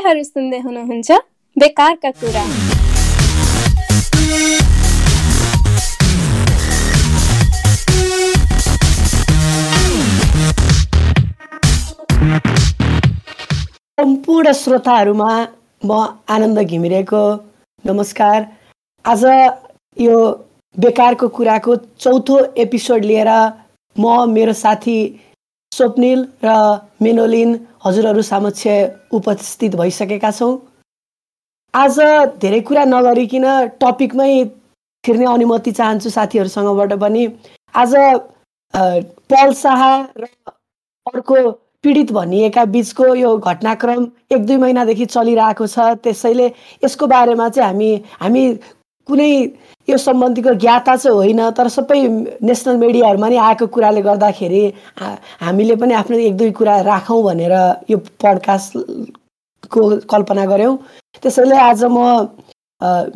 तपाईँहरू सुन्दै हुनुहुन्छ? बेकारका कुरा। सम्पूर्ण श्रोताहरूमा म आनन्द घिमिरेको नमस्कार। आज यो बेकारको कुराको चौथो एपिसोड लिएर म मेरो साथी स्वप्निल र मेनोलिन हजुरहरू समक्ष उपस्थित भइसकेका छौँ। आज धेरै कुरा नगरिकन टपिकमै छिर्ने अनुमति चाहन्छु साथीहरूसँगबाट पनि। आज पल शाह र अर्को पीडित भनिएका बिचको यो घटनाक्रम एक दुई महिनादेखि चलिरहेको छ। त्यसैले यसको बारेमा चाहिँ हामी हामी कुनै यो सम्बन्धीको ज्ञाता चाहिँ होइन तर सबै नेसनल मिडियाहरूमा नि आएको कुराले गर्दाखेरि हामीले पनि आफ्नो एक दुई कुरा राखौँ भनेर यो पडकास्टको कल्पना गऱ्यौँ। त्यसैले आज म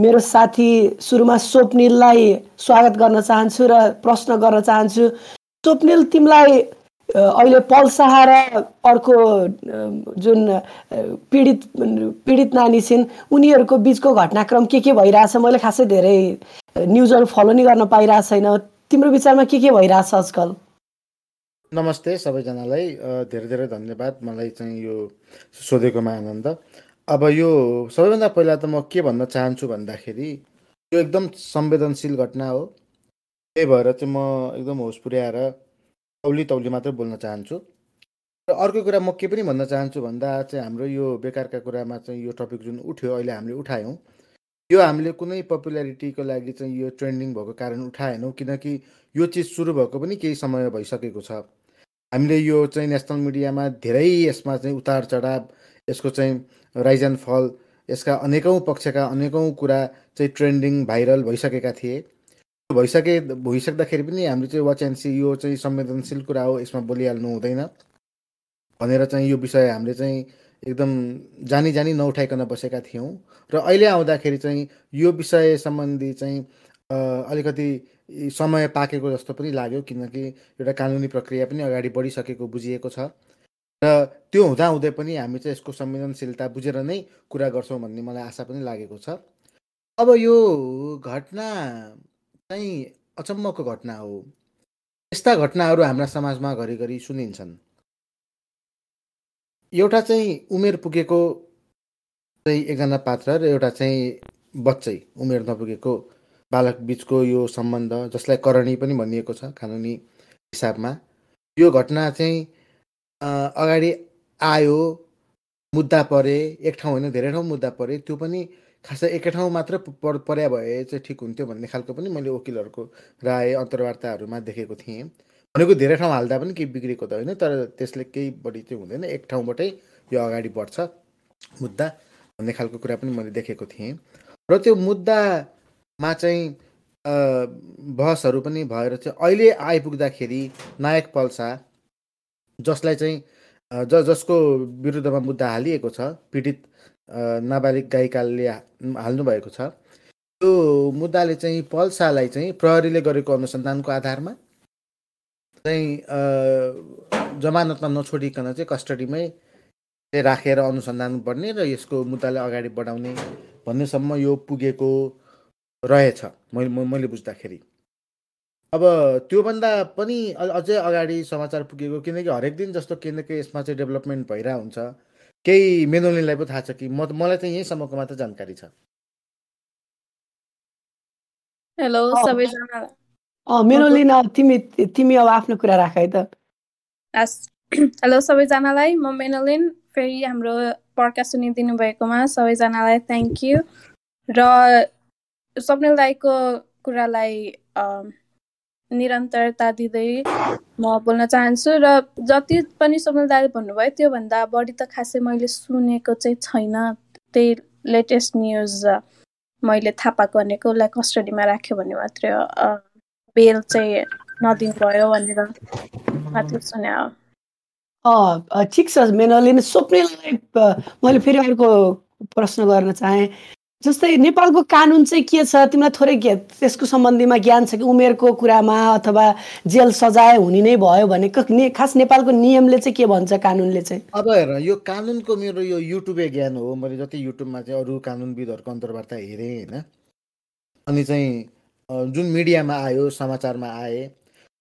मेरो साथी सुरुमा स्वप्निललाई स्वागत गर्न चाहन्छु र प्रश्न गर्न चाहन्छु। स्वप्निल तिमीलाई अहिले पल्साहा र अर्को जुन पीडित पीडित नानी छिन् उनीहरूको बिचको घटनाक्रम के के भइरहेछ मैले खासै धेरै न्युजहरू फलो नै गर्न पाइरहेको छैन। तिम्रो विचारमा के के भइरहेछ आजकल? नमस्ते सबैजनालाई। धेरै धेरै धन्यवाद। मलाई चाहिँ यो सोधेकोमा आनन्द। अब यो सबैभन्दा पहिला त म के भन्न चाहन्छु भन्दाखेरि यो एकदम संवेदनशील घटना हो। त्यही भएर चाहिँ म एकदम होस पुर्याएर तौली तौली मात्रै बोल्न चाहन्छु। र अर्को कुरा म के पनि भन्न चाहन्छु भन्दा चाहिँ हाम्रो यो बेकारका कुरामा चाहिँ यो टपिक जुन उठ्यो अहिले हामीले उठायौँ। यो हामीले कुनै पपुल्यारिटीको लागि चाहिँ यो ट्रेन्डिङ भएको कारण उठाएनौँ किनकि यो चिज सुरु भएको पनि केही समय भइसकेको छ। हामीले यो चाहिँ नेसनल मिडियामा धेरै यसमा चाहिँ उतार चढाव यसको चाहिँ राइज एन्ड फल यसका अनेकौँ पक्षका अनेकौँ कुरा चाहिँ ट्रेन्डिङ भाइरल भइसकेका थिए। भइसके भइसक्दाखेरि पनि हामीले चाहिँ वाच एन्ड सी यो चाहिँ संवेदनशील कुरा हो यसमा बोलिहाल्नु हुँदैन। भनेर चाहिँ यो विषय हामीले चाहिँ एकदम जानी जानी नउठाइकन बसेका थियौँ। र अहिले आउँदाखेरि चाहिँ यो विषय सम्बन्धी चाहिँ अलिकति समय पाकेको जस्तो पनि लाग्यो किनकि एउटा कानुनी प्रक्रिया पनि अगाडि बढिसकेको बुझिएको छ। र त्यो हुँदाहुँदै पनि हामी चाहिँ यसको संवेदनशीलता बुझेर नै कुरा गर्छौँ भन्ने मलाई आशा पनि लागेको छ। अब यो घटना चाहिँ अचम्मको घटना हो। यस्ता घटनाहरू हाम्रा समाजमा घरिघरि सुनिन्छन्। एउटा चाहिँ उमेर पुगेको चाहिँ एकजना पात्र र एउटा चाहिँ बच्चै उमेर नपुगेको बालक बिचको यो सम्बन्ध जसलाई करणी पनि भनिएको छ कानुनी हिसाबमा। यो घटना चाहिँ अगाडि आयो मुद्दा परे एक ठाउँ होइन धेरै ठाउँ मुद्दा परे त्यो पनि खासै एकै ठाउँ मात्र पर्या भए चाहिँ ठिक हुन्थ्यो भन्ने खालको पनि मैले वकिलहरूको राय अन्तर्वार्ताहरूमा देखेको थिएँ। भनेको धेरै ठाउँ हाल्दा पनि केही बिग्रेको त होइन तर त्यसले केही बढी चाहिँ हुँदैन। एक ठाउँबाटै यो अगाडि बढ्छ मुद्दा भन्ने खालको कुरा पनि मैले देखेको थिएँ। र त्यो मुद्दामा चाहिँ बहसहरू पनि भएर चाहिँ अहिले आइपुग्दाखेरि नायक पल्सा जसलाई चाहिँ ज जसको विरुद्धमा मुद्दा हालिएको छ पीडित नाबालिग गायिकाले हाल्नुभएको छ। त्यो मुद्दाले चाहिँ पल्सालाई चाहिँ प्रहरीले गरेको अनुसन्धानको आधारमा चाहिँ जमानतमा नछोडिकन चाहिँ कस्टडीमै राखेर अनुसन्धान पर्ने र यसको मुद्दालाई अगाडि बढाउने भन्नेसम्म यो पुगेको रहेछ मैले मैले बुझ्दाखेरि। अब त्योभन्दा पनि अझै अगाडि समाचार पुगेको किनकि हरेक दिन जस्तो किनकि यसमा चाहिँ डेभलपमेन्ट भइरहेको हुन्छ केही मेनोलिनलाई पो थाहा छ कि म मलाई चाहिँ यहीँसम्मको मात्र जानकारी छ। हेलो सबैजना। मेनोलिन तिमी तिमी अब आफ्नो कुरा राख है त। हेलो सबैजनालाई म मेनोलिन फेरि हाम्रो पड्का सुनिदिनु भएकोमा सबैजनालाई थ्याङ्क यू र स्वप्निल दाईको कुरालाई निरन्तरता दिँदै म बोल्न चाहन्छु र जति पनि सोमल दाले भन्नुभयो त्योभन्दा बढी त खासै मैले सुनेको चाहिँ छैन त्यही लेटेस्ट न्युज मैले थाहा पाएको उसलाई कस्टडीमा राख्यो भने मात्रै बेल चाहिँ नदिनु भयो भनेर मात्र सुने ठिक छ। मेनोलिन स्वप्नेलाई मैले फेरि अर्को प्रश्न गर्न चाहेँ। जस्तै नेपालको कानुन चाहिँ के छ? तिमीलाई थोरै त्यसको सम्बन्धीमा ज्ञान छ कि उमेरको कुरामा अथवा जेल सजाय हुने नै भयो भने खास नेपालको नियमले चाहिँ के भन्छ कानुनले चाहिँ? अब हेर यो कानुनको मेरो यो युट्युबे ज्ञान हो। मैले जति युट्युबमा चाहिँ अरू कानुनविदहरूको अन्तर्वार्ता हेरेँ होइन? अनि चाहिँ जुन मिडियामा आयो समाचारमा आए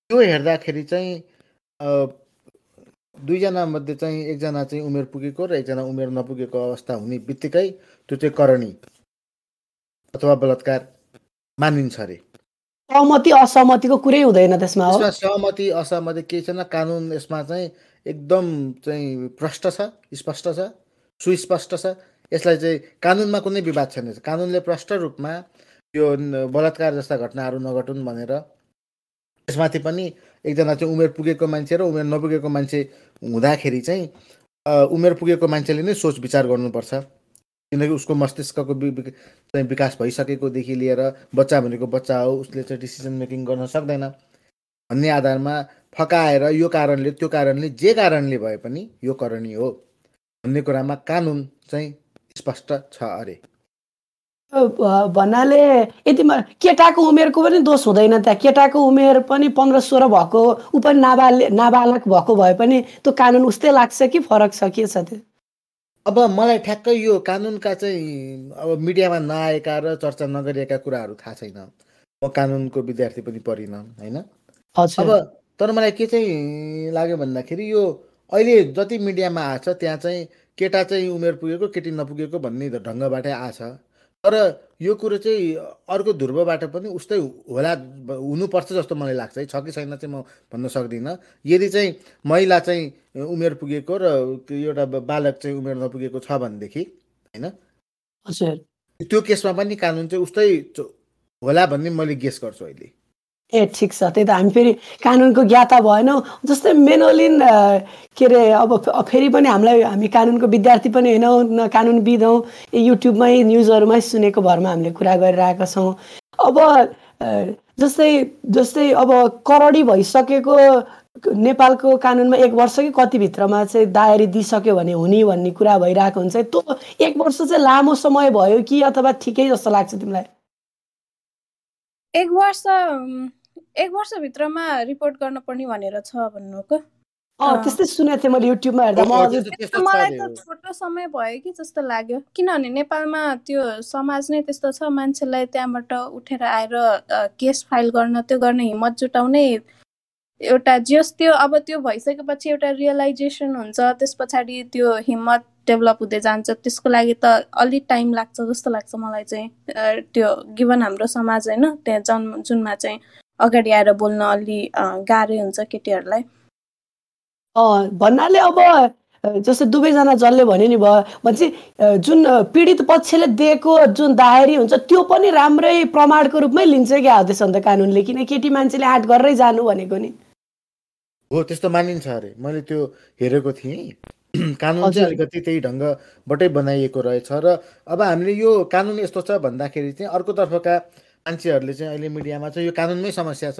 त्यो हेर्दाखेरि चाहिँ दुईजना मध्ये चाहिँ एकजना चाहिँ उमेर पुगेको र एकजना उमेर नपुगेको अवस्था हुने बित्तिकै त्यो चाहिँ करणी। अथवा बलात्कार मानिन्छ अरे। सहमति असहमतिको कुरै हुँदैन त्यसमा यसमा सहमति असहमति केही छैन। कानुन यसमा चाहिँ एकदम चाहिँ प्रष्ट छ स्पष्ट छ सुस्पष्ट छ। यसलाई चाहिँ कानुनमा कुनै विवाद छैन। कानुनले प्रष्ट रूपमा यो बलात्कार जस्ता घटनाहरू नघटुन् भनेर त्यसमाथि पनि एकजना चाहिँ उमेर पुगेको मान्छे र उमेर नपुगेको मान्छे हुँदाखेरि चाहिँ उमेर पुगेको मान्छेले नै सोच विचार गर्नुपर्छ। किनकि उसको मस्तिष्कको चाहिँ विकास भइसकेकोदेखि लिएर बच्चा भनेको बच्चा हो उसले चाहिँ डिसिजन मेकिङ गर्न सक्दैन। भन्ने आधारमा फकाएर यो कारणले त्यो कारणले जे कारणले भए पनि यो करणी हो भन्ने कुरामा कानुन चाहिँ स्पष्ट छ अरे। भन्नाले यति केटाको उमेरको पनि दोष हुँदैन त्यहाँ। केटाको उमेर पनि पन्ध्र सोह्र भएको ऊ पनि नाबाल नाबालक भएको भए पनि त्यो कानुन उस्तै लाग्छ कि फरक छ? के छ त्यो? अब मलाई ठ्याक्कै यो कानुनका चाहिँ अब मिडियामा नआएका र चर्चा नगरिएका कुराहरू थाहा छैन। म कानुनको विद्यार्थी पनि परिनँ होइन? अब तर मलाई के चाहिँ लाग्यो भन्दाखेरि यो अहिले जति मिडियामा आछ त्यहाँ चाहिँ केटा चाहिँ उमेर पुगेको केटी नपुगेको भन्ने ढङ्गबाटै आछ। तर यो कुरो चाहिँ अर्को ध्रुवबाट पनि उस्तै होला हुनुपर्छ जस्तो मलाई लाग्छ। है छ कि छैन चाहिँ म भन्न सक्दिनँ। यदि चाहिँ महिला चाहिँ उमेर पुगेको र एउटा बालक चाहिँ उमेर नपुगेको छ भनेदेखि होइन? त्यो केसमा पनि कानुन चाहिँ उस्तै होला भन्ने मैले गेस गर्छु अहिले। ए ठिक छ त्यही त हामी फेरि कानुनको ज्ञाता भएनौँ। जस्तै मेनोलिन के अरे अब फेरि पनि हामीलाई हामी कानुनको विद्यार्थी पनि होइनौँ न कानुनविद हौँ युट्युबमै न्युजहरूमै सुनेको भरमा हामीले कुरा गरिरहेका छौँ। अब जस्तै जस्तै अब करडी भइसकेको नेपालको कानुनमा एक वर्ष कि कतिभित्रमा चाहिँ दायरी दिइसक्यो भने हुने भन्ने कुरा भइरहेको हुन्छ। त्यो एक वर्ष चाहिँ लामो समय भयो कि अथवा ठिकै जस्तो लाग्छ तिमीलाई? एक वर्ष एक वर्षभित्रमा रिपोर्ट गर्न पर्ने भनेर छ भन्नुको। त्यस्तै सुनेको थिएँ मैले युट्युबमा हेर्दा। मलाई त छोटो समय भयो कि जस्तो लाग्यो। किनभने नेपालमा त्यो समाज नै त्यस्तो छ। मान्छेलाई त्यहाँबाट उठेर आएर केस फाइल गर्न त्यो गर्ने हिम्मत जुटाउने एउटा जस त्यो अब त्यो भइसकेपछि एउटा रियलाइजेसन हुन्छ। त्यस पछाडि त्यो हिम्मत डेभलप हुँदै जान्छ। त्यसको लागि त अलिक टाइम लाग्छ जस्तो लाग्छ मलाई चाहिँ। त्यो गिभन हाम्रो समाज होइन त्यहाँ जन्म जुनमा चाहिँ। अगाडि आएर बोल्न अलि गाह्रै हुन्छ केटीहरूलाई। भन्नाले अब जस्तै दुवैजना जसले भन्यो नि भयो भनेपछि जुन पीडित पक्षले दिएको जुन दायरी हुन्छ त्यो पनि राम्रै प्रमाणको रूपमै लिन्छ क्या हो त्यसो त कानुनले किन केटी मान्छेले आँट गरेरै जानु भनेको नि? हो त्यस्तो मानिन्छ अरे। मैले त्यो हेरेको थिएँ। कानुन चाहिँ अलिकति त्यही ढङ्गबाटै बनाइएको रहेछ र अब हामीले यो कानुन यस्तो छ भन्दाखेरि चाहिँ अर्कोतर्फका मान्छेहरूले चाहिँ अहिले मिडियामा चाहिँ यो कानुनमै समस्या छ।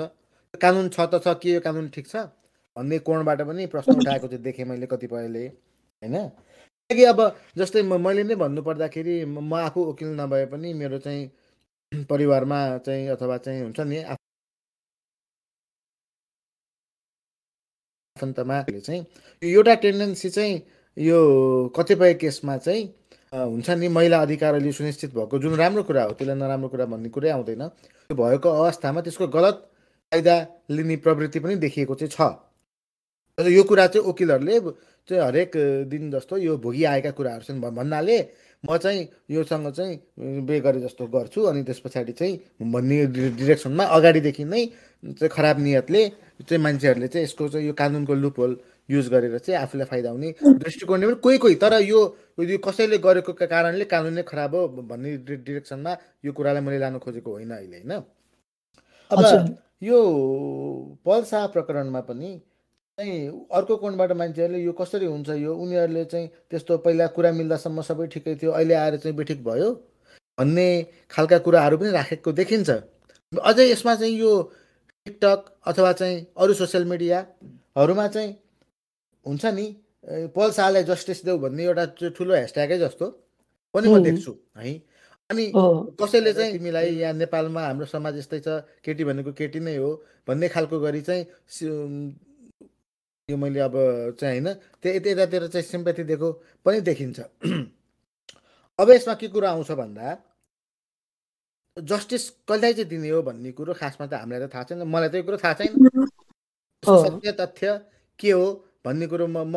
कानुन छ त छ के यो कानुन ठिक छ? भन्ने कोणबाट पनि प्रश्न उठाएको चाहिँ देखेँ मैले कतिपयले होइन? किनकि अब जस्तै मैले नै भन्नुपर्दाखेरि म आफू वकिल नभए पनि मेरो चाहिँ परिवारमा चाहिँ अथवा चाहिँ हुन्छ नि आफन्तमा चाहिँ एउटा टेन्डेन्सी चाहिँ यो कतिपय केसमा चाहिँ हुन्छ नि महिला अधिकार अहिले सुनिश्चित भएको जुन राम्रो कुरा हो त्यसलाई नराम्रो कुरा भन्ने कुरै आउँदैन। त्यो भएको अवस्थामा त्यसको गलत फाइदा लिने प्रवृत्ति पनि देखिएको चाहिँ छ। यो कुरा चाहिँ वकिलहरूले चाहिँ हरेक दिन जस्तो यो भोगि आएका कुराहरू छन् भन्नाले म चाहिँ योसँग चाहिँ बे गरे जस्तो गर्छु अनि त्यस पछाडि चाहिँ भन्ने डिरेक्सनमा अगाडिदेखि नै चाहिँ खराब नियतले चाहिँ मान्छेहरूले चाहिँ यसको चाहिँ यो कानुनको लुप होल युज गरेर चाहिँ आफूलाई फाइदा हुने दृष्टिकोणले पनि कोही कोही। तर यो यो कसैले गरेको कारणले कानुन नै खराब हो भन्ने डिरेक्सनमा यो कुरालाई मैले लानु खोजेको होइन अहिले होइन? अब यो पल्सा प्रकरणमा पनि चाहिँ अर्को कोणबाट मान्छेहरूले यो कसरी हुन्छ यो उनीहरूले चाहिँ त्यस्तो पहिला कुरा मिल्दासम्म सबै ठिकै थियो अहिले आएर चाहिँ बेठिक भयो भन्ने खालका कुराहरू पनि राखेको देखिन्छ। अझै यसमा चाहिँ यो टिकटक अथवा चाहिँ अरू सोसियल मिडियाहरूमा चाहिँ हुन्छ नि? पल शाहलाई जस्टिस देऊ भन्ने एउटा ठुलो ह्यासट्यागै जस्तो पनि म देख्छु है? अनि कसैले चाहिँ तिमीलाई यहाँ नेपालमा हाम्रो समाज यस्तै छ केटी भनेको केटी नै हो भन्ने खालको गरी चाहिँ यो मैले अब चाहिँ होइन त्यो यता यतातिर चाहिँ सिम्पथी दिएको पनि देखिन्छ। अब यसमा के कुरा आउँछ भन्दा जस्टिस कसलाई चाहिँ दिने हो भन्ने कुरो खासमा त हामीलाई त थाहा छैन मलाई त यो कुरो थाहा छैन। सत्य तथ्य के हो भन्ने कुरो म म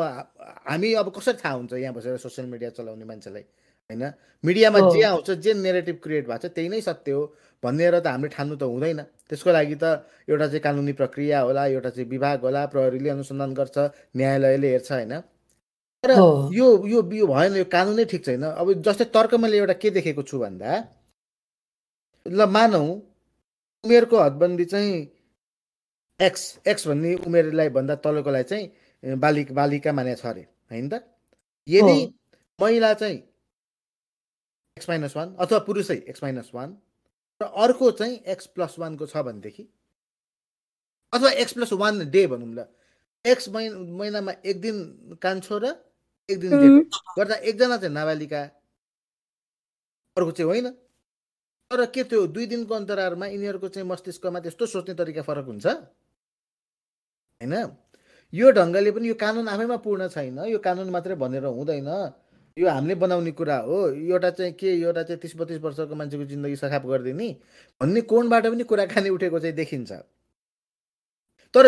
हामी अब कसरी थाहा हुन्छ यहाँ बसेर सोसियल मिडिया चलाउने मान्छेलाई? होइन? मिडियामा। जे आउँछ जे नेरेटिभ क्रिएट भएको छ त्यही नै सत्य हो। भनेर त हामीले ठान्नु त हुँदैन। त्यसको लागि त एउटा चाहिँ कानुनी प्रक्रिया होला एउटा चाहिँ विभाग होला प्रहरीले अनुसन्धान गर्छ न्यायालयले हेर्छ होइन? तर। यो यो यो भएन यो कानुनै ठिक छैन। अब जस्तै तर्क मैले एउटा के देखेको छु भन्दा ल मानौ उमेरको हदबन्दी चाहिँ एक्स एक्स भन्ने उमेरलाई भन्दा तलकोलाई चाहिँ बालिक बालिका मानेको छ अरे होइन त? यदि महिला चाहिँ एक्स माइनस वान अथवा पुरुषै एक्स माइनस वान र अर्को चाहिँ एक्स प्लस वानको छ भनेदेखि? अथवा एक्स प्लस वान डे भनौँ ल। एक्स मै महिनामा एक दिन कान्छो र एक दिन गर्दा एकजना चाहिँ नाबालिका अर्को चाहिँ होइन। तर के त्यो दुई दिनको अन्तरालमा यिनीहरूको चाहिँ मस्तिष्कमा त्यस्तो सोच्ने तरिका फरक हुन्छ? होइन? यो ढङ्गले पनि यो कानुन आफैमा पूर्ण छैन। यो कानुन मात्रै भनेर हुँदैन। यो हामीले बनाउने कुरा हो। एउटा चाहिँ के एउटा चाहिँ तिस बत्तिस वर्षको मान्छेको जिन्दगी सखाप गरिदिने भन्ने कोणबाट पनि कुराकानी उठेको चाहिँ देखिन्छ। तर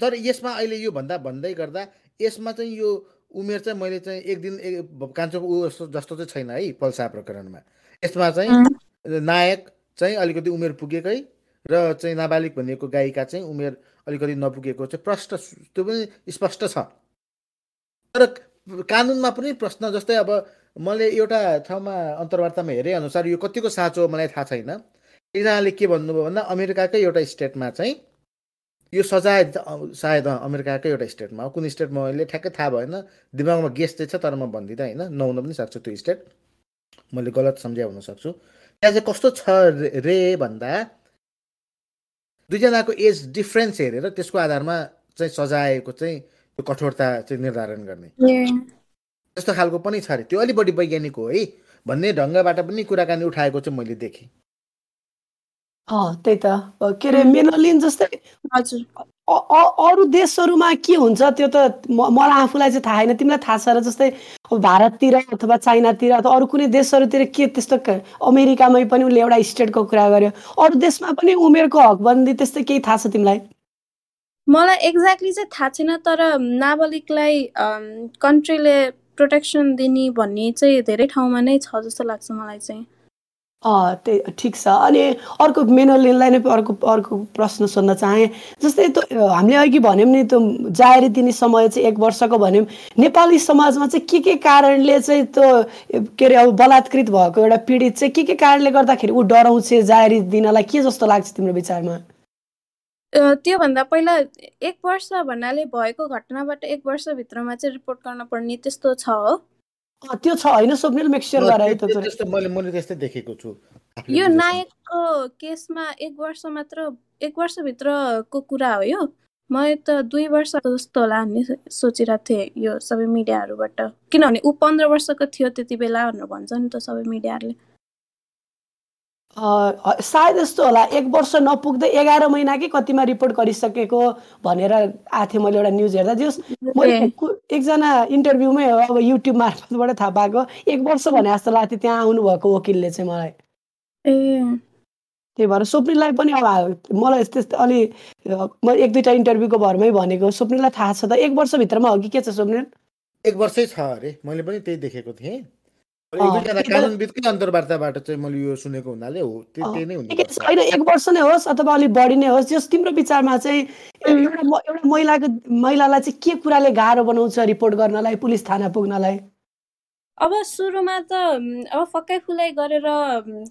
तर यसमा अहिले यो भन्दा भन्दै गर्दा यसमा चाहिँ यो उमेर चाहिँ मैले चाहिँ एक दिन एक कान्छोको ऊ जस्तो जस्तो चाहिँ छैन है पल्सा प्रकरणमा। यसमा चाहिँ नायक चाहिँ अलिकति उमेर पुगेकै र चाहिँ नाबालिग भनिएको गायिका चाहिँ उमेर अलिकति नपुगेको चाहिँ प्रष्ट त्यो पनि स्पष्ट छ। तर कानुनमा पनि प्रश्न जस्तै अब मैले एउटा ठाउँमा अन्तर्वार्तामा हेरे अनुसार यो कतिको साँचो मलाई थाहा छैन। एकजनाले के भन्नुभयो भन्दा अमेरिकाकै एउटा स्टेटमा चाहिँ यो सजाय सायद अमेरिकाकै एउटा स्टेटमा कुन स्टेटमा मैले ठ्याक्कै थाहा भएन। दिमागमा गेस चाहिँ छ तर म भन्दिनँ होइन। नहुन पनि सक्छ त्यो स्टेट। मैले गलत सम्झाइ हुन सक्छु। त्यहाँ चाहिँ कस्तो छ रे भन्दा दुईजनाको एज डिफ्रेन्स हेरेर त्यसको आधारमा चाहिँ सजायको चाहिँ त्यो कठोरता चाहिँ निर्धारण गर्ने। त्यस्तो खालको पनि छ अरे। त्यो अलिक बढी वैज्ञानिक हो है। भन्ने ढङ्गबाट पनि कुराकानी उठाएको चाहिँ मैले देखेँ। अँ त्यही त। के अरे मेनोलिन जस्तै हजुर। अरू देशहरूमा के हुन्छ त्यो त मलाई आफूलाई चाहिँ थाहा छैन तिमीलाई थाहा छ र जस्तै भारततिर अथवा चाइनातिर अथवा अरू कुनै देशहरूतिर के त्यस्तो अमेरिकामै पनि उसले एउटा स्टेटको कुरा गर्यो। अरू देशमा पनि उमेरको हकबन्दी त्यस्तै केही थाहा छ तिमीलाई? मलाई एक्ज्याक्टली चाहिँ थाहा छैन तर नाबालिगलाई कन्ट्रीले प्रोटेक्सन दिने भन्ने चाहिँ धेरै ठाउँमा नै छ जस्तो लाग्छ मलाई चाहिँ। त्यही ठिक छ। अनि अर्को मेनोलिनलाई नै अर्को अर्को प्रश्न सोध्न चाहेँ। जस्तै त्यो हामीले अघि भन्यौँ नि त्यो जाहेरी दिने समय चाहिँ एक वर्षको भन्यौँ। नेपाली समाजमा चाहिँ के के कारणले चाहिँ त्यो के अरे अब बलात्कृत भएको एउटा पीडित चाहिँ के के कारणले गर्दाखेरि ऊ डराउँछ जाहेरी दिनलाई? के जस्तो लाग्छ तिम्रो विचारमा? त्योभन्दा पहिला एक वर्ष भन्नाले भएको घटनाबाट एक वर्षभित्रमा चाहिँ रिपोर्ट गर्न पर्ने त्यस्तो छ हो। त्यो छ होइन स्वप्निल मेक्स्योर गर है त्यो त्यो- कुरा त्यस्तो मैले मैले त्यस्तै देखेको छु। यो। नायकको केसमा एक वर्ष मात्र एक वर्षभित्रको कुरा हो यो। मैले त दुई वर्ष जस्तो होला भन्ने सोचिरहेको थिएँ यो सबै मिडियाहरूबाट। किनभने ऊ पन्ध्र वर्षको थियो त्यति बेला भनेर भन्छ नि त सबै मिडियाहरूले। सायद यस्तो होला एक वर्ष नपुग्दै एघार महिनाकै कतिमा रिपोर्ट गरिसकेको भनेर आएको थियो मैले एउटा न्युज हेर्दा। जस मैले। कु- एकजना इन्टरभ्यूमै हो अब युट्युब मार्फतबाट थाहा पाएको। एक वर्ष भने जस्तो लाग्थ्यो त्यहाँ आउनुभएको वकिलले चाहिँ मलाई। ए। त्यही भएर स्वप्निललाई पनि अब मलाई त्यस्तो अलि म एक दुईवटा इन्टरभ्यूको भरमै भनेको। स्वप्निललाई थाहा छ त एक वर्षभित्रमा हो कि के छ स्वप्निल एक वर्षै छ अरे मैले पनि त्यही देखेको थिएँ। अन्तर्वार्ताबाट चाहिँ मैले यो सुनेको हुनाले हो। त्यही नै ठिकै छ। हुनुपर्छ होइन एक वर्ष नै होस् अथवा अलिक बढी नै होस् जस तिम्रो विचारमा चाहिँ एउटा एउटा महिलाको महिलालाई चाहिँ के कुराले गाह्रो बनाउँछ रिपोर्ट गर्नलाई पुलिस थाना पुग्नलाई? अब सुरुमा त अब फकाइ फुलाइ गरेर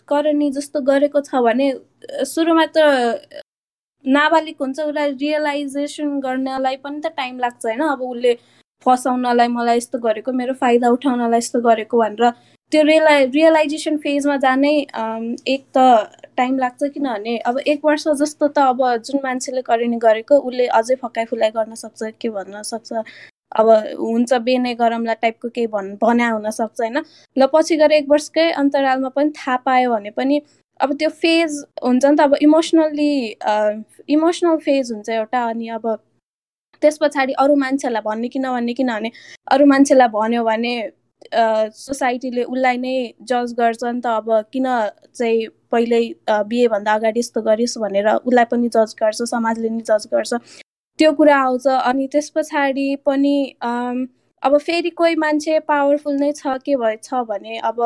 करनी जस्तो गरेको छ भने सुरुमा त नाबालिग हुन्छ उसलाई रियलाइजेसन गर्नलाई पनि त टाइम लाग्छ होइन? अब उसले फसाउनलाई मलाई यस्तो गरेको मेरो फाइदा उठाउनलाई यस्तो गरेको भनेर त्यो रियलाइ रियलाइजेसन फेजमा जानै एक त टाइम लाग्छ किनभने अब एक वर्ष जस्तो त अब जुन मान्छेले करनी गरेको उसले अझै फकाइ फुलाइ गर्न सक्छ के भन्न सक्छ? अब हुन्छ बेने गरमला टाइपको केही भन् भन्या हुनसक्छ होइन? ल पछि गएर एक वर्षकै अन्तरालमा पनि थाहा पायो भने पनि अब त्यो फेज हुन्छ नि त अब इमोसनल्ली इमोसनल फेज हुन्छ एउटा अनि अब त्यस पछाडि अरू मान्छेहरूलाई भन्ने कि नभन्ने किनभने अरू मान्छेलाई भन्यो भने सोसाइटीले उसलाई नै जज गर्छ नि त अब किन चाहिँ पहिल्यै बिहेभन्दा अगाडि यस्तो गरिस् भनेर उसलाई पनि जज गर्छ समाजले नि जज गर्छ। त्यो कुरा आउँछ अनि त्यस पछाडि पनि अब फेरि कोही मान्छे पावरफुल नै छ के भएछ भने अब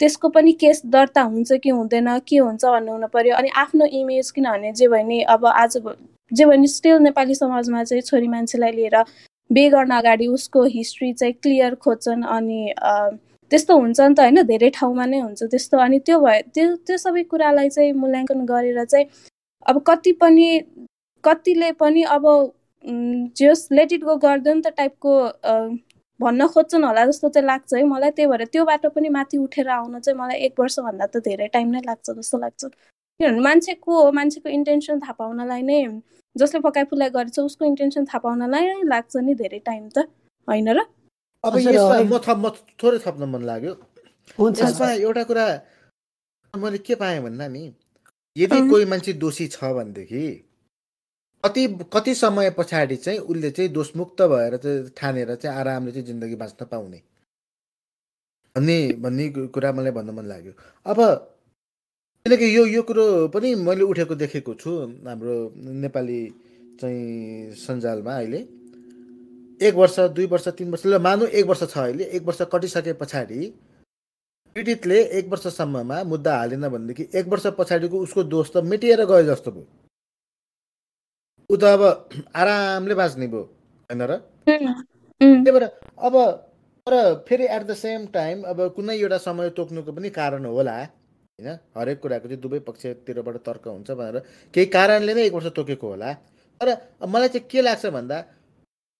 त्यसको पनि केस दर्ता हुन्छ कि हुँदैन के हुन्छ भन्नु हुनु पर्यो अनि आफ्नो इमेज किनभने जे भने अब आज जे भने स्टिल नेपाली समाजमा चाहिँ छोरी मान्छेलाई लिएर बे गर्न अगाडि उसको हिस्ट्री चाहिँ क्लियर खोज्छन् अनि त्यस्तो हुन्छ नि त होइन धेरै ठाउँमा नै हुन्छ त्यस्तो। अनि त्यो भए त्यो त्यो सबै कुरालाई चाहिँ मूल्याङ्कन गरेर चाहिँ अब कति पनि कतिले पनि अब जस लेट इट गो गर्दैन त टाइपको भन्न खोज्छन् होला जस्तो चाहिँ लाग्छ है मलाई। त्यही भएर त्यो बाटो पनि माथि उठेर आउन चाहिँ मलाई एक वर्षभन्दा त धेरै टाइम नै लाग्छ जस्तो लाग्छ। किनभने मान्छे को हो? मान्छेको इन्टेन्सन थाहा पाउनलाई नै जसले फकाइ फुलाइ गरेछ उसको इन्टेन्सन थाहा पाउनलाई नै लाग्छ नि धेरै टाइम त। होइन र? अब यसमा म थप म थोरै थप्न मन लाग्यो। यसमा एउटा कुरा मैले के पाएँ भन्दा नि यदि कोही मान्छे दोषी छ भनेदेखि कति कति समय पछाडि चाहिँ उसले चाहिँ दोषमुक्त भएर चाहिँ ठानेर चाहिँ आरामले चाहिँ जिन्दगी बाँच्न पाउने। भन्ने भन्ने कुरा मलाई भन्न मन लाग्यो। अब किनकि यो यो कुरो पनि मैले उठेको देखेको छु। हाम्रो नेपाली चाहिँ सञ्जालमा अहिले। एक वर्ष दुई वर्ष तिन वर्ष ल मानु एक वर्ष छ अहिले। एक वर्ष कटिसके पछाडि पीडितले एक वर्षसम्ममा मुद्दा हालेन भनेदेखि एक वर्ष पछाडिको उसको दोष त मेटिएर गयो जस्तो भयो। ऊ त अब आरामले बाँच्ने भयो होइन र? त्यही भएर अब तर फेरि एट द सेम टाइम अब कुनै एउटा समय तोक्नुको पनि कारण होला। होइन? हरेक कुराको चाहिँ दुवै पक्षतिरबाट तर्क हुन्छ भनेर केही कारणले नै एक वर्ष तोकेको होला। तर मलाई चाहिँ के लाग्छ भन्दा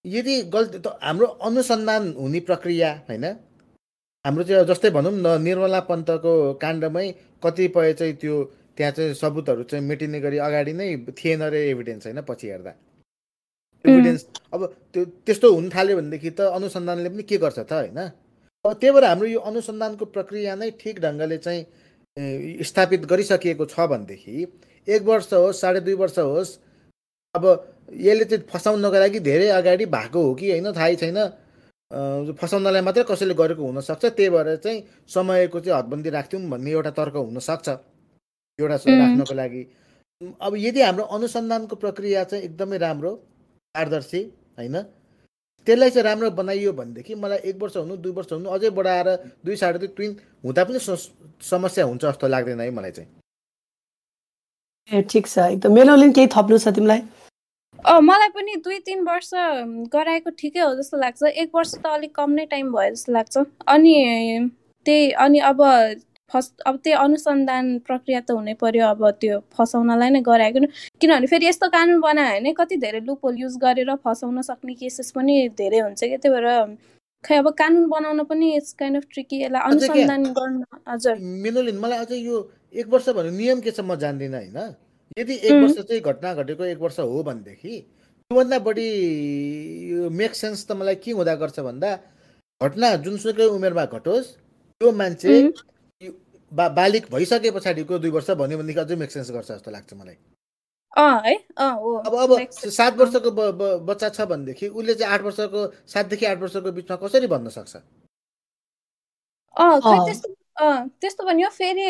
यदि गल्ती त हाम्रो अनुसन्धान हुने प्रक्रिया होइन? हाम्रो चाहिँ जस्तै भनौँ न निर्मला पन्तको काण्डमै कतिपय चाहिँ त्यो त्यहाँ चाहिँ सबुतहरू चाहिँ मेटिने गरी अगाडि नै थिएन रे एभिडेन्स होइन? पछि हेर्दा। एभिडेन्स अब त्यो त्यस्तो हुन थाल्यो भनेदेखि त अनुसन्धानले पनि के गर्छ त होइन? अब त्यही भएर हाम्रो यो अनुसन्धानको प्रक्रिया नै ठिक ढङ्गले चाहिँ स्थापित गरिसकिएको छ भनेदेखि एक वर्ष होस् साढे दुई वर्ष होस् अब यसले चाहिँ फसाउनको लागि धेरै अगाडि भएको हो कि होइन थाहै छैन। फसाउनलाई मात्रै कसैले गरेको हुनसक्छ त्यही भएर चाहिँ समयको चाहिँ हदबन्दी राख्थ्यौँ भन्ने एउटा तर्क हुनसक्छ। एउटा राख्नको लागि। अब यदि हाम्रो अनुसन्धानको प्रक्रिया चाहिँ एकदमै राम्रो पारदर्शी होइन त्यसलाई चाहिँ राम्रो बनाइयो भनेदेखि मलाई एक वर्ष हुनु दुई वर्ष हुनु अझै बढाएर दुई साढे दुई तिन हुँदा पनि समस्या हुन्छ जस्तो लाग्दैन है मलाई चाहिँ। ए ठिक छ। एकदम मेलोलिन केही थप्नु छ तिमीलाई? मलाई पनि दुई तिन वर्ष गराएको ठिकै हो जस्तो लाग्छ। एक वर्ष त अलिक कम नै टाइम भयो जस्तो लाग्छ। अनि त्यही अनि अब फर्स्ट अब त्यो अनुसन्धान प्रक्रिया त हुनै पर्यो अब त्यो फसाउनलाई नै गराएको किनभने फेरि यस्तो कानुन बनायो भने कति धेरै लुपोल युज गरेर फसाउन सक्ने केसेस पनि धेरै हुन्छ क्या त्यही भएर खै अब कानुन बनाउन पनि इट्स काइन्ड अफ ट्रिकी यसलाई अनुसन्धान गर्न हजुर। मिनोलिन मलाई अझै यो एक वर्ष भन्ने नियम के छ म जान्दिनँ होइन। यदि एक वर्ष चाहिँ घटना घटेको एक वर्ष हो भनेदेखि त्योभन्दा बढी मेक सेन्स त मलाई के हुँदा गर्छ भन्दा घटना जुनसुकै उमेरमा घटोस् त्यो मान्छे बा बालिक भइसके पछाडिको दुई वर्ष भन्यो भनेदेखि अझै मेकसेन्स गर्छ जस्तो लाग्छ मलाई। अब अब सात वर्षको बच्चा छ भनेदेखि उसले चाहिँ आठ वर्षको सातदेखि आठ वर्षको बिचमा कसरी भन्न सक्छ? त्यस्तो भन्यो फेरि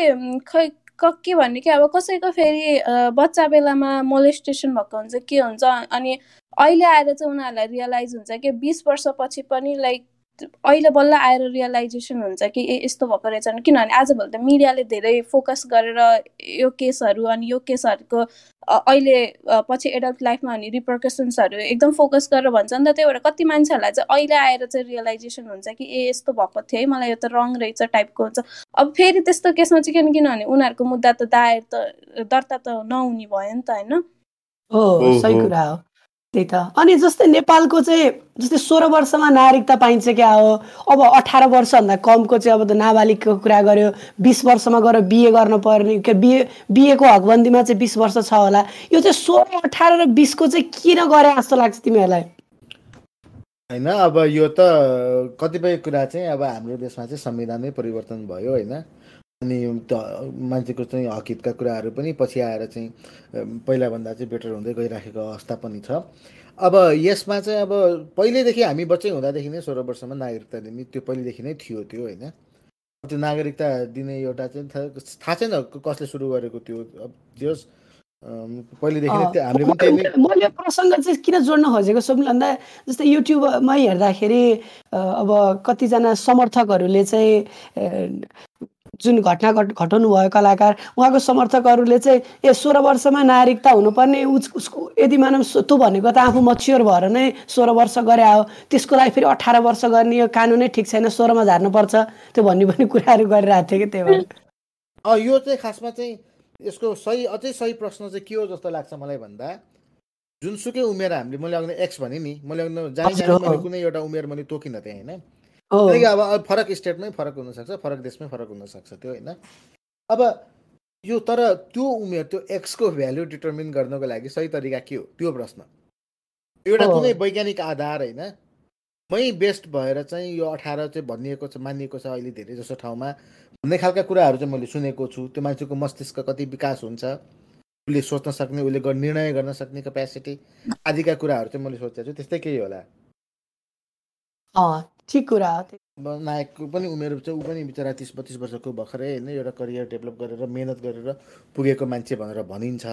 खै के भन्ने कि अब कसैको फेरि बच्चा बेलामा मोलेस्टेसन भएको हुन्छ के हुन्छ अनि अहिले आएर चाहिँ उनीहरूलाई रियलाइज हुन्छ कि बिस वर्षपछि पनि लाइक अहिले बल्ल आएर रियलाइजेसन हुन्छ कि ए यस्तो भएको रहेछ किनभने आजभोलि त मिडियाले धेरै फोकस गरेर यो केसहरू अनि यो केसहरूको अहिले पछि एडल्ट लाइफमा हुने रिप्रकसन्सहरू एकदम फोकस गरेर भन्छ नि त त्यही भएर कति मान्छेहरूलाई चाहिँ अहिले आएर चाहिँ रियलाइजेसन हुन्छ कि ए यस्तो भएको थियो है मलाई यो त रङ रहेछ टाइपको हुन्छ। अब फेरि त्यस्तो केसमा चाहिँ किन किनभने उनीहरूको मुद्दा त दायर त दर्ता त नहुने भयो नि त होइन? हो सही कुरा हो। त्यही त। अनि जस्तै नेपालको चाहिँ जस्तै सोह्र वर्षमा नागरिकता पाइन्छ क्या हो। अब अठार वर्षभन्दा कमको चाहिँ अब त नाबालिगको कुरा गर्यो। बिस वर्षमा गएर बिए गर्न पर्ने बिए बिएको हकबन्दीमा चाहिँ बिस वर्ष छ होला। यो चाहिँ सोह्र अठार र बिसको चाहिँ किन गरे जस्तो लाग्छ तिमीहरूलाई? होइन अब यो त कतिपय कुरा चाहिँ अब हाम्रो देशमा चाहिँ संविधानै परिवर्तन भयो होइन। अनि त मान्छेको चाहिँ हकितका कुराहरू पनि पछि आएर चाहिँ पहिलाभन्दा चाहिँ बेटर हुँदै गइराखेको अवस्था पनि छ। अब यसमा चाहिँ अब पहिल्यैदेखि हामी बच्चै हुँदादेखि नै सोह्र वर्षमा नागरिकता दिने त्यो पहिलेदेखि नै थियो त्यो होइन? त्यो नागरिकता दिने एउटा चाहिँ थाहा छैन कसले सुरु गरेको त्यो अब पनि मैले प्रसङ्ग चाहिँ किन जोड्न खोजेको छु भन्दा जस्तै युट्युबमै हेर्दाखेरि अब कतिजना समर्थकहरूले चाहिँ जुन घटना घट घटाउनु भयो कलाकार उहाँको समर्थकहरूले चाहिँ ए सोह्र वर्षमा नागरिकता हुनुपर्ने उस उसको यदि मानव त्यो भनेको त आफू मच्योर भएर नै सोह्र वर्ष गरे हो त्यसको लागि फेरि अठार वर्ष गर्ने यो कानुनै ठिक छैन सोह्रमा झार्नुपर्छ। त्यो भन्ने पनि कुराहरू गरिरहेको थियो कि त्यही भएर। यो चाहिँ खासमा चाहिँ यसको सही अझै सही प्रश्न चाहिँ के हो जस्तो लाग्छ मलाई भन्दा जुनसुकै उमेर हामीले मैले अघि एक्स भने नि मैले जाने कुनै एउटा उमेर मैले तोकिनँ त्यहाँ होइन? किनकि अब फरक स्टेटमै फरक हुनसक्छ फरक देशमै फरक हुनसक्छ त्यो होइन। अब यो तर त्यो उमेर त्यो एक्सको भ्याल्यु डिटर्मिन गर्नको लागि सही तरिका के हो? त्यो प्रश्न। एउटा कुनै वैज्ञानिक आधार होइन मै बेस्ट भएर चाहिँ यो अठार चाहिँ भनिएको छ मानिएको छ अहिले धेरै जसो ठाउँमा। भन्ने खालका कुराहरू चाहिँ मैले सुनेको छु। त्यो मान्छेको मस्तिष्क कति विकास हुन्छ उसले सोच्न सक्ने उसले निर्णय गर्न सक्ने क्यापेसिटी आदिका कुराहरू चाहिँ मैले सोचेको छु। त्यस्तै केही होला। ठिक कुरा नायकको पनि उमेर चाहिँ ऊ पनि बिचरा तिस बत्तिस वर्षको भर्खरै होइन एउटा करियर डेभलप गरेर मेहनत गरेर पुगेको मान्छे भनेर भनिन्छ।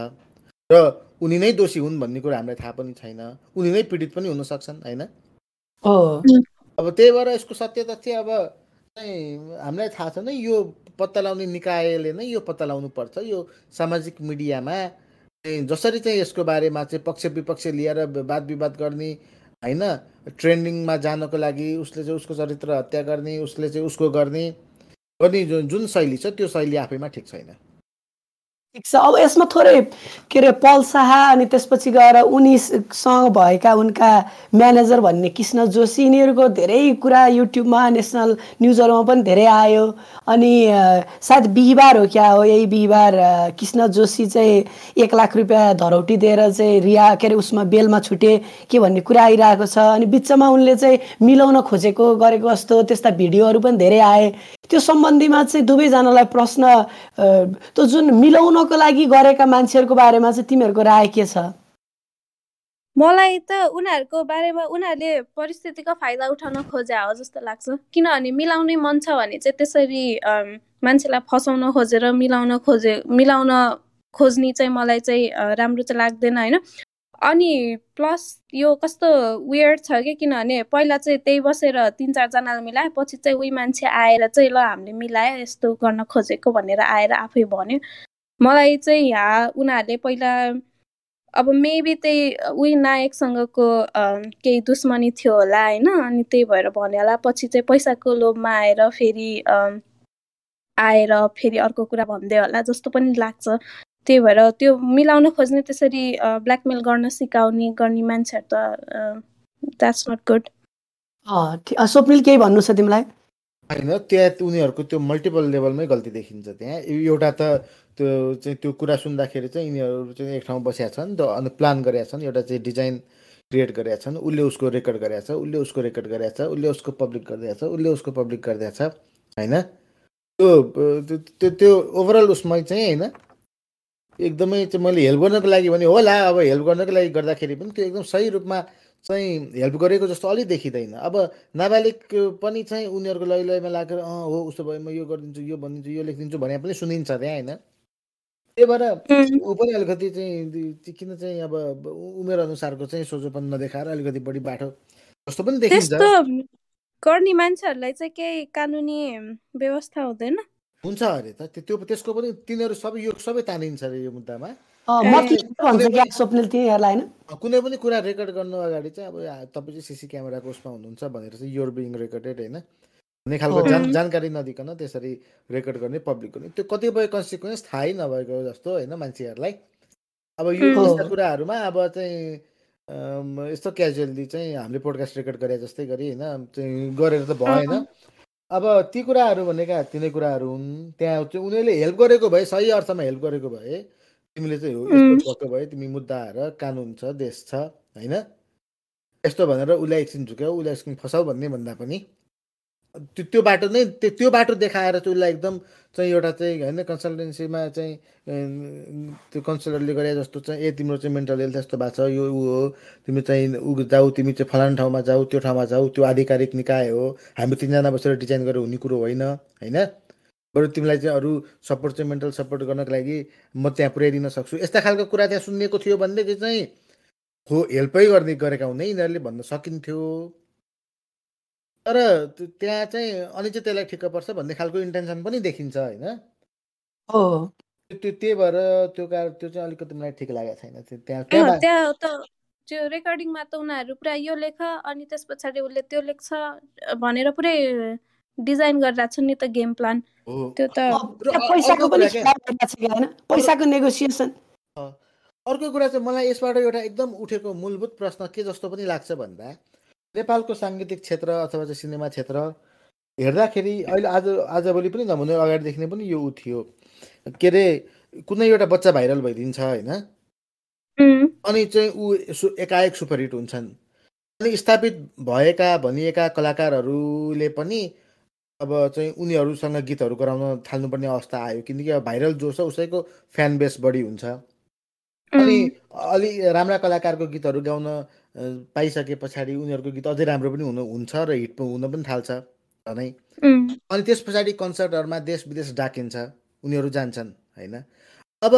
र उनी नै दोषी हुन् भन्ने कुरा हामीलाई थाहा पनि छैन। उनी नै पीडित पनि हुन सक्छन् होइन? अब त्यही भएर यसको सत्य तथ्य अब चाहिँ हामीलाई थाहा छ नै यो पत्ता लगाउने निकायले नै यो पत्ता लगाउनु पर्छ यो सामाजिक मिडियामा जसरी चाहिँ यसको बारेमा चाहिँ पक्ष विपक्ष लिएर वाद विवाद गर्ने होइन? ट्रेन्डिङमा जानको लागि उसले चाहिँ उसको चरित्र हत्या गर्ने उसले चाहिँ उसको गर्ने गर्ने जुन जुन शैली छ त्यो शैली आफैमा ठिक छैन। ठिक छ। अब यसमा थोरै के अरे पल शाह अनि त्यसपछि गएर उनीसँग भएका उनका म्यानेजर भन्ने कृष्ण जोशी यिनीहरूको धेरै कुरा युट्युबमा नेसनल न्युजहरूमा पनि धेरै आयो। अनि सायद बिहिबार हो क्या हो यही बिहिबार कृष्ण जोशी चाहिँ एक लाख रुपियाँ धरौटी दिएर चाहिँ रिया के अरे उसमा बेलमा छुटे के भन्ने कुरा आइरहेको छ। अनि बिचमा उनले चाहिँ मिलाउन खोजेको गरेको जस्तो त्यस्ता भिडियोहरू पनि धेरै आए। त्यो सम्बन्धीमा चाहिँ दुवैजनालाई प्रश्न त्यो जुन मिलाउनको लागि गरेका मान्छेहरूको बारेमा चाहिँ तिमीहरूको राय के छ? मलाई त उनीहरूको बारेमा उनीहरूले परिस्थितिको फाइदा उठाउन खोजे हो जस्तो लाग्छ। किनभने मिलाउने मन छ भने चाहिँ त्यसरी मान्छेलाई फसाउन खोजेर मिलाउन खोजे मिलाउन खोज्ने चाहिँ मलाई चाहिँ राम्रो चाहिँ लाग्दैन होइन? अनि प्लस यो कस्तो वेयर छ कि किनभने पहिला चाहिँ त्यही बसेर तिन चारजनाले मिलायो पछि चाहिँ उही मान्छे आएर चाहिँ ल हामीले मिलायो यस्तो गर्न खोजेको भनेर आएर आफै भन्यो। मलाई चाहिँ यहाँ उनीहरूले पहिला अब मेबी त्यही उही नायकसँगको केही दुश्मनी थियो होला होइन अनि त्यही भएर भन्यो होला। पछि चाहिँ पैसाको लोभमा आएर फेरि आएर फेरि अर्को कुरा भन्दै होला जस्तो पनि लाग्छ। त्यही भएर त्यो मिलाउन खोज्ने त्यसरी ब्ल्याकमेल गर्न सिकाउने गर्ने मान्छेहरू त द्याट्स नट गुड स्वप्निल केही भन्नु छ तिमीलाई? होइन त्यहाँ उनीहरूको त्यो मल्टिपल लेभलमै गल्ती देखिन्छ त्यहाँ। एउटा त त्यो चाहिँ त्यो कुरा सुन्दाखेरि चाहिँ यिनीहरू चाहिँ एक ठाउँ बसेका छन् त अनि प्लान गरेका छन् एउटा चाहिँ डिजाइन क्रिएट गरेका छन् उसले उसको रेकर्ड गरेका छ उसले उसको रेकर्ड गरेका छ उसले उसको पब्लिक गरिदिएको छ उसले उसको पब्लिक गरिदिएको छ होइन? त्यो त्यो त्यो ओभरअल उसमा चाहिँ होइन? एकदमै चाहिँ मैले हेल्प गर्नको लागि भने होला अब हेल्प गर्नको लागि गर्दाखेरि पनि त्यो एकदम सही रूपमा चाहिँ हेल्प गरेको जस्तो अलिक देखिँदैन। अब नाबालिग पनि चाहिँ उनीहरूको लै लयमा लागेर अँ हो उसो भए म यो गरिदिन्छु यो भनिदिन्छु यो लेखिदिन्छु भने पनि सुनिन्छ त्यहाँ होइन? त्यही भएर ऊ पनि अलिकति चाहिँ किन चाहिँ अब उमेर अनुसारको चाहिँ सोझोपन नदेखाएर अलिकति बढी बाटो जस्तो पनि देखिन्छ। गर्ने मान्छेहरूलाई चाहिँ केही कानुनी व्यवस्था हुँदैन? हुन्छ अरे त? त्यो त्यसको पनि तिनीहरू सबै यो सबै तानिन्छ अरे यो मुद्दामा। कुनै पनि कुरा रेकर्ड गर्नु अगाडि चाहिँ अब तपाईँ चाहिँ सिसी क्यामेराको उसमा हुनुहुन्छ भनेर चाहिँ योर बिङ रेकर्डेड होइन? भन्ने खालको जान जानकारी नदिकन त्यसरी रेकर्ड गर्ने पब्लिक गर्ने त्यो कतिपय कन्सिक्वेन्स थाहै नभएको जस्तो होइन मान्छेहरूलाई? अब यो कुराहरूमा अब चाहिँ यस्तो क्याजुअली चाहिँ हामीले पोडकास्ट रेकर्ड गरे जस्तै गरी होइन गरेर त भएन। अब ती कुराहरू भनेका तिनै कुराहरू हुन् त्यहाँ चाहिँ उनीहरूले हेल्प गरेको भए सही अर्थमा हेल्प गरेको भए तिमीले चाहिँ भएको भए तिमी मुद्दा कानुन छ देश छ होइन? यस्तो भनेर उसलाई एकछिन झुक्याऊ उसलाई एकछिन फसाउ भन्ने भन्दा पनि त्यो त्यो बाटो नै त्यो त्यो बाटो देखाएर चाहिँ उसलाई एकदम चाहिँ एउटा चाहिँ होइन कन्सल्टेन्सीमा चाहिँ त्यो कन्सल्टरले गरे जस्तो चाहिँ ए तिम्रो चाहिँ मेन्टल हेल्थ यस्तो भएको छ यो ऊ हो तिमी चाहिँ ऊ जाऊ तिमी चाहिँ फलानु ठाउँमा जाऊ त्यो ठाउँमा जाऊ त्यो आधिकारिक निकाय हो हामी तिनजना बसेर डिजाइन गरेर हुने कुरो होइन होइन? बरु तिमीलाई चाहिँ अरू सपोर्ट चाहिँ मेन्टल सपोर्ट गर्नको लागि म त्यहाँ पुर्याइदिन सक्छु। यस्ता खालको कुरा त्यहाँ सुनिएको थियो भनेदेखि चाहिँ हो हेल्पै गर्ने गरेका हुने यिनीहरूले भन्न सकिन्थ्यो। तर त्यहाँ चाहिँ अनि चाहिँ त्यसलाई ठिक्क पर्छ भन्ने खालको इन्टेन्सन पनि देखिन्छ होइन? हो। त्यो त्यही भएर त्यो कारण त्यो चाहिँ अलिकति मलाई ठिक लागेको छैन। त्यहाँ त त्यो रेकर्डिङमा त उनीहरू पुरा यो लेख अनि त्यस पछाडि उसले त्यो लेख्छ भनेर पुरै डिजाइन गरिरहेको छ नि त गेम प्लान त्यो त पैसाको पनि पैसाको नेगोसिएसन अर्को कुरा चाहिँ मलाई यसबाट एउटा एकदम उठेको मूलभूत प्रश्न के जस्तो पनि लाग्छ भन्दा नेपालको साङ्गीतिक क्षेत्र अथवा चाहिँ सिनेमा क्षेत्र हेर्दाखेरि अहिले आज आजभोलि पनि नभने अगाडिदेखि नै पनि यो ऊ थियो। के अरे कुनै एउटा बच्चा भाइरल भइदिन्छ होइन? अनि चाहिँ ऊ एकाएक सुपरहिट हुन्छन्। अनि स्थापित भएका भनिएका कलाकारहरूले पनि अब चाहिँ उनीहरूसँग गीतहरू गराउन थाल्नुपर्ने अवस्था आयो। किनकि अब भाइरल जो छ उसैको फ्यान बेस बढी हुन्छ। अनि अलि राम्रा कलाकारको गीतहरू गाउन पाइसके पछाडि उनीहरूको गीत अझै राम्रो पनि हुनु हुन्छ र हिट हुन पनि थाल्छ झनै। अनि त्यस पछाडि कन्सर्टहरूमा देश विदेश डाकिन्छ उनीहरू जान्छन् होइन। अब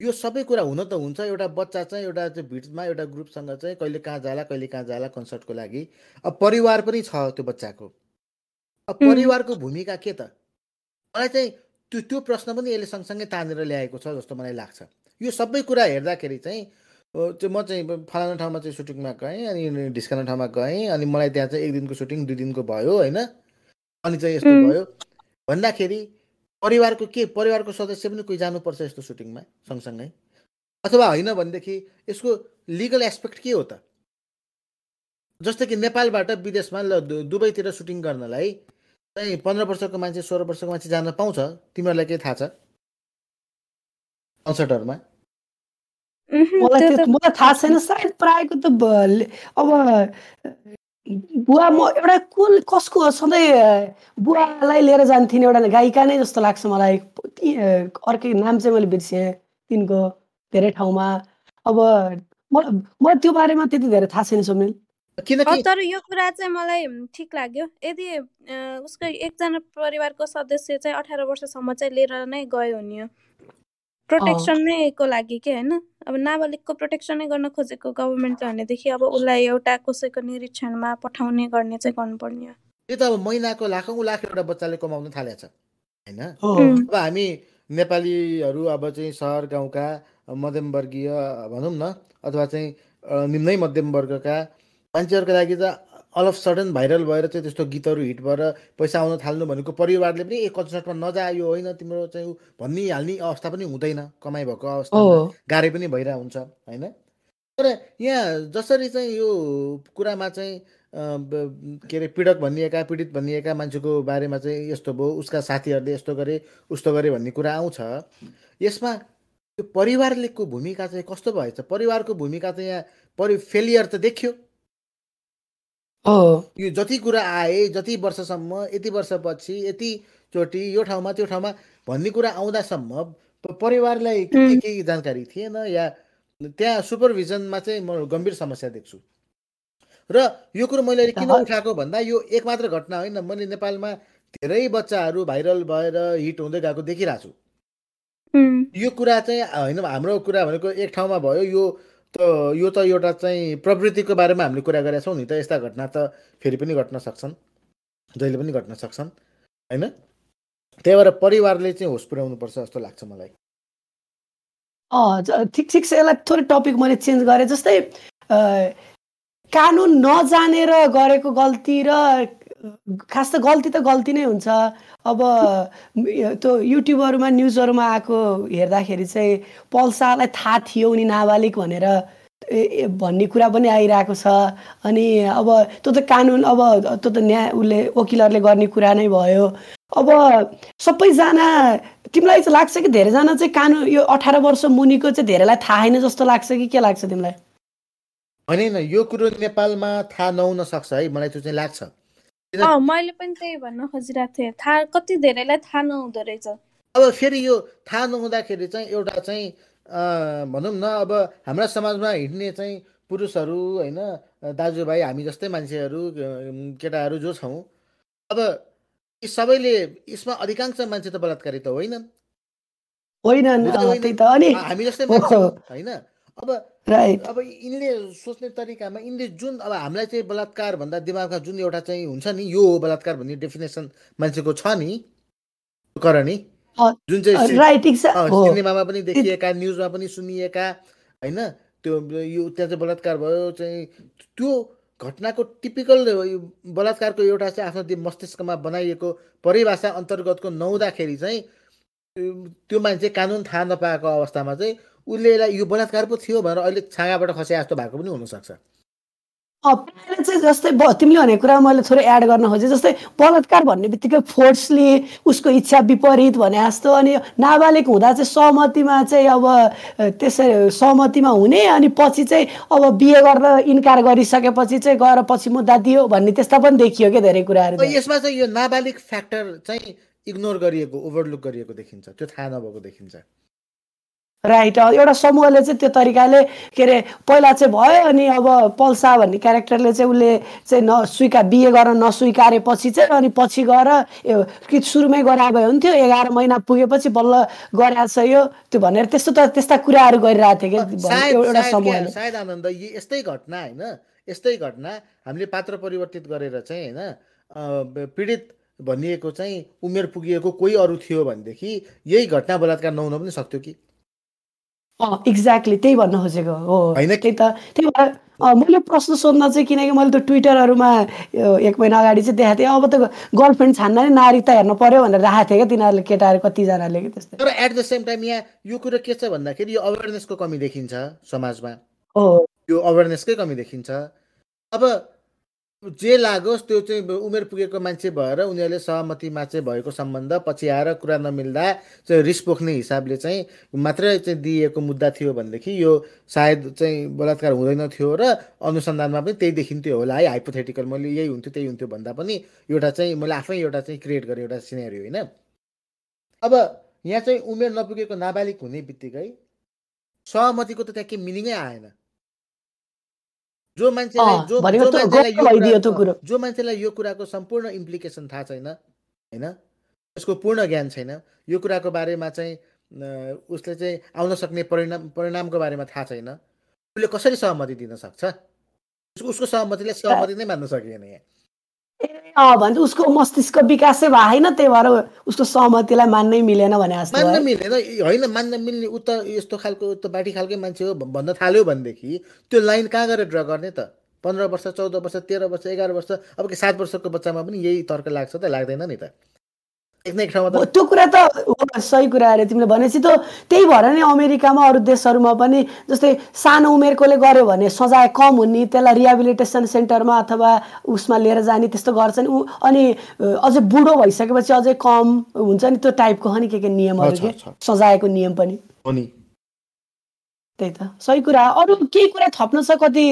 यो सबै कुरा हुन त हुन्छ एउटा बच्चा चाहिँ एउटा चाहिँ भिडमा एउटा ग्रुपसँग चाहिँ कहिले कहाँ जाला कहिले कहाँ जाला कन्सर्टको लागि। अब परिवार पनि छ त्यो बच्चाको। अब परिवारको भूमिका के त? मलाई चाहिँ त्यो त्यो प्रश्न पनि यसले सँगसँगै तानेर ल्याएको छ जस्तो मलाई लाग्छ। यो सबै कुरा हेर्दाखेरि चाहिँ त्यो म चाहिँ फलाना ठाउँमा चाहिँ सुटिङमा गएँ अनि ढिस्काना ठाउँमा गएँ अनि मलाई त्यहाँ चाहिँ एक दिनको सुटिङ दुई दिनको भयो होइन? अनि चाहिँ यस्तो भयो। भन्दाखेरि परिवारको के परिवारको सदस्य पनि कोही जानुपर्छ यस्तो सुटिङमा सँगसँगै? अथवा होइन भनेदेखि यसको लिगल एस्पेक्ट के हो त? जस्तो कि नेपालबाट विदेशमा ल दुबईतिर सुटिङ गर्नलाई चाहिँ पन्ध्र वर्षको मान्छे सोह्र वर्षको मान्छे जान पाउँछ? तिमीहरूलाई केही थाहा छ? कन्सर्टहरूमा? मलाई मलाई थाहा छैन सायद प्रायःको त अब बुवा म एउटा कुन कसको सधैँ बुवालाई लिएर जान्थिन् एउटा गायिका नै जस्तो लाग्छ मलाई अर्कै नाम चाहिँ मैले बिर्सेँ तिनको धेरै ठाउँमा अब म त्यो बारेमा त्यति धेरै थाहा छैन सुनिल तर यो कुरा चाहिँ मलाई ठिक लाग्यो यदि उसको एकजना परिवारको सदस्य चाहिँ अठार वर्षसम्म चाहिँ लिएर नै गयो भने प्रोटेक्सन नै को लागि के होइन अब नाबालिगको प्रोटेक्सनै गर्न खोजेको गभर्मेन्टले भनेदेखि अब उसलाई एउटा कसैको निरीक्षणमा पठाउने गर्ने चाहिँ गर्नुपर्ने त्यो त अब महिनाको लाखौँ लाख एउटा बच्चाले कमाउन थालेको छ होइन अब हामी नेपालीहरू अब चाहिँ सहर गाउँका मध्यमवर्गीय भनौँ न अथवा चाहिँ निम्नै मध्यम वर्गका मान्छेहरूको लागि त अल अफ सडन भाइरल भएर चाहिँ त्यस्तो गीतहरू हिट भएर पैसा आउन थाल्नु भनेको परिवारले पनि एक कन्सर्टमा नजायो होइन तिम्रो चाहिँ भनिहाल्ने अवस्था पनि हुँदैन कमाइ भएको अवस्था गाह्रै पनि भइरहेको हुन्छ होइन? तर यहाँ जसरी चाहिँ यो कुरामा चाहिँ के अरे पीडक भनिएका पीडित भनिएका मान्छेको बारेमा चाहिँ यस्तो भयो उसका साथीहरूले यस्तो गरे उस्तो गरे भन्ने कुरा आउँछ। यसमा त्यो परिवारलेको भूमिका चाहिँ कस्तो भएछ? परिवारको भूमिका त यहाँ परि फेलियर त देखियो। यो जति कुरा आए जति वर्षसम्म यति वर्षपछि यति चोटि यो ठाउँमा त्यो ठाउँमा भन्ने कुरा आउँदासम्म परिवारलाई के केही जानकारी थिएन या त्यहाँ सुपरभिजनमा चाहिँ म गम्भीर समस्या देख्छु। र यो कुरो मैले किन उठाएको भन्दा यो एक मात्र घटना होइन मैले नेपालमा धेरै बच्चाहरू भाइरल भएर हिट हुँदै गएको देखिरहेको छु यो कुरा चाहिँ होइन हाम्रो कुरा भनेको एक ठाउँमा भयो यो त यो त एउटा चाहिँ प्रवृत्तिको बारेमा हामीले कुरा गरेका छौँ नि त यस्ता घटना त फेरि पनि घट्न सक्छन् जहिले पनि घट्न सक्छन् होइन? त्यही भएर परिवारले चाहिँ होस पुर्याउनुपर्छ जस्तो लाग्छ मलाई। ठिक ठिक छ। यसलाई थोरै टपिक मैले चेन्ज गरेँ जस्तै कानुन नजानेर गरेको गल्ती र खास त गल्ती त गल्ती नै हुन्छ। अब त्यो युट्युबहरूमा न्युजहरूमा आएको हेर्दाखेरि चाहिँ पल्सालाई थाहा थियो उनी नाबालिग भनेर। भन्ने कुरा पनि आइरहेको छ। अनि अब त्यो त कानुन अब त्यो त न्याय उसले वकिलहरूले गर्ने कुरा नै भयो। अब सबैजना तिमीलाई चाहिँ लाग्छ कि धेरैजना चाहिँ कानुन यो अठार वर्ष मुनिको चाहिँ धेरैलाई थाहा छैन जस्तो लाग्छ कि के लाग्छ तिमीलाई? होइन यो कुरो नेपालमा थाहा नहुन सक्छ है मलाई त्यो चाहिँ लाग्छ। अँ मैले पनि त्यही भन्न खोजिरहेको थिएँ। थाहा कति धेरैलाई थाहा नहुँदो रहेछ। अब फेरि यो थाहा नहुँदाखेरि चाहिँ एउटा चाहिँ भनौँ न अब हाम्रा समाजमा हिँड्ने चाहिँ पुरुषहरू होइन दाजुभाइ हामी जस्तै मान्छेहरू केटाहरू जो छौँ अब यी सबैले यसमा अधिकांश मान्छे त बलात्कारी त होइनन्। हामी जस्तै होइन। अब अब यिनले सोच्ने तरिकामा यिनले जुन अब हामीलाई चाहिँ बलात्कार भन्दा दिमागमा जुन एउटा चाहिँ हुन्छ नि यो हो बलात्कार भन्ने डेफिनेसन मान्छेको छ नि करणी जुन चाहिँ सिनेमामा पनि देखिएका न्युजमा पनि सुनिएका होइन? त्यो यो त्यहाँ चाहिँ बलात्कार भयो चाहिँ त्यो घटनाको टिपिकल बलात्कारको एउटा चाहिँ आफ्नो मस्तिष्कमा बनाइएको परिभाषा अन्तर्गतको नहुँदाखेरि चाहिँ त्यो मान्छे कानुन थाहा नपाएको अवस्थामा चाहिँ उसले यसलाई यो बलात्कार पो थियो भनेर अहिले छाँगाबाट खसे जस्तो भएको पनि हुनसक्छ। चाहिँ जस्तै तिमीले भनेको कुरा मैले थोरै एड गर्न खोजेँ जस्तै बलात्कार भन्ने बित्तिकै फोर्सले उसको इच्छा विपरीत भने जस्तो अनि नाबालिग हुँदा चाहिँ सहमतिमा चाहिँ अब त्यसरी सहमतिमा हुने अनि पछि चाहिँ अब बिहे गर्न इन्कार गरिसकेपछि चाहिँ गएर पछि मुद्दा दियो भन्ने त्यस्ता पनि देखियो क्या धेरै कुराहरू यसमा चाहिँ यो नाबालिग फ्याक्टर चाहिँ इग्नोर गरिएको ओभरलुक गरिएको देखिन्छ त्यो थाहा नभएको देखिन्छ। राइट एउटा समूहले चाहिँ त्यो तरिकाले के अरे पहिला चाहिँ भयो अनि अब पल्सा भन्ने क्यारेक्टरले चाहिँ उसले चाहिँ नस्वीकार बिहे गर्न नस्वीकारेपछि चाहिँ अनि पछि गएर कि सुरुमै गरा भए हुन्थ्यो एघार महिना पुगेपछि बल्ल गराएको छ यो त्यो भनेर त्यस्तो त त्यस्ता कुराहरू गरिरहेको थियो कि एउटा समूहले। सायद आनन्द यस्तै घटना होइन यस्तै घटना हामीले पात्र परिवर्तित गरेर चाहिँ होइन पीडित भनिएको चाहिँ उमेर पुगिएको कोही अरू थियो भनेदेखि यही घटना बलात्कार नहुन पनि सक्थ्यो कि? एक्ज्याक्टली त्यही भन्न खोजेको हो त्यही त त्यही भएर मैले प्रश्न सोध्न चाहिँ किनकि मैले त ट्विटरहरूमा एक महिना अगाडि चाहिँ देखाएको थिएँ। अब त गर्लफ्रेन्ड छान्न नि नागरिकता हेर्नु पर्यो भनेर राखेको थिएँ क्या तिनीहरूले केटाहरू कतिजनाले कि त्यस्तै। तर एट द सेम टाइम यहाँ यो कुरो के छ भन्दाखेरि यो अवेरनेसको कमी देखिन्छ समाजमा। हो। यो अवेरनेसकै कमी देखिन्छ। अब जे लागोस् त्यो चाहिँ उमेर पुगेको मान्छे भएर उनीहरूले सहमतिमा चाहिँ भएको सम्बन्ध पछि आएर कुरा नमिल्दा चाहिँ रिस पोख्ने हिसाबले चाहिँ मात्रै चाहिँ दिइएको मुद्दा थियो भनेदेखि यो सायद चाहिँ बलात्कार हुँदैन थियो र अनुसन्धानमा पनि त्यही देखिन्थ्यो होला। है हाइपोथेटिकल मैले यही हुन्थ्यो त्यही हुन्थ्यो भन्दा पनि एउटा चाहिँ मैले आफै एउटा चाहिँ क्रिएट गरेँ एउटा सिनेरी होइन? अब यहाँ चाहिँ उमेर नपुगेको नाबालिग हुने बित्तिकै सहमतिको त त्यहाँ केही मिनिङै आएन। जो मान्छेलाई जो मान्छेलाई जो मान्छेलाई यो कुराको सम्पूर्ण इम्प्लिकेसन थाहा छैन होइन? यसको पूर्ण ज्ञान छैन। यो कुराको बारेमा चाहिँ उसले चाहिँ आउन सक्ने परिणाम परिणामको बारेमा थाहा छैन। उसले कसरी सहमति दिन सक्छ? उसको सहमतिलाई सहमति नै मान्न सकिएन यहाँ। भन्छ उसको मस्तिष्क विकासै भएको होइन त्यही भएर उसको सहमतिलाई मान्नै मिलेन भने मान्न मिलेन होइन मान्न मिल्ने उता यस्तो खालको उता बाटी खालकै मान्छे हो भन्न थाल्यो भनेदेखि त्यो लाइन कहाँ गएर ड्र गर्ने त? पन्ध्र वर्ष चौध वर्ष तेह्र वर्ष एघार वर्ष अब कि सात वर्षको बच्चामा पनि यही तर्क लाग्छ त लाग्दैन नि त। त्यो कुरा त सही कुरा अरे तिमीले भनेपछि त त्यही भएर नै अमेरिकामा अरू देशहरूमा पनि जस्तै सानो उमेरकोले गर्यो भने सजाय कम हुने त्यसलाई रिहेबिलिटेसन सेन्टरमा अथवा उसमा लिएर जाने त्यस्तो गर्छन् ऊ अनि अझै बुढो भइसकेपछि अझै कम हुन्छ नि त्यो टाइपको हो नि के के नियमहरू के? सजायको नियम पनि। त्यही त। सही कुरा। अरू केही कुरा थप्नु छ कति?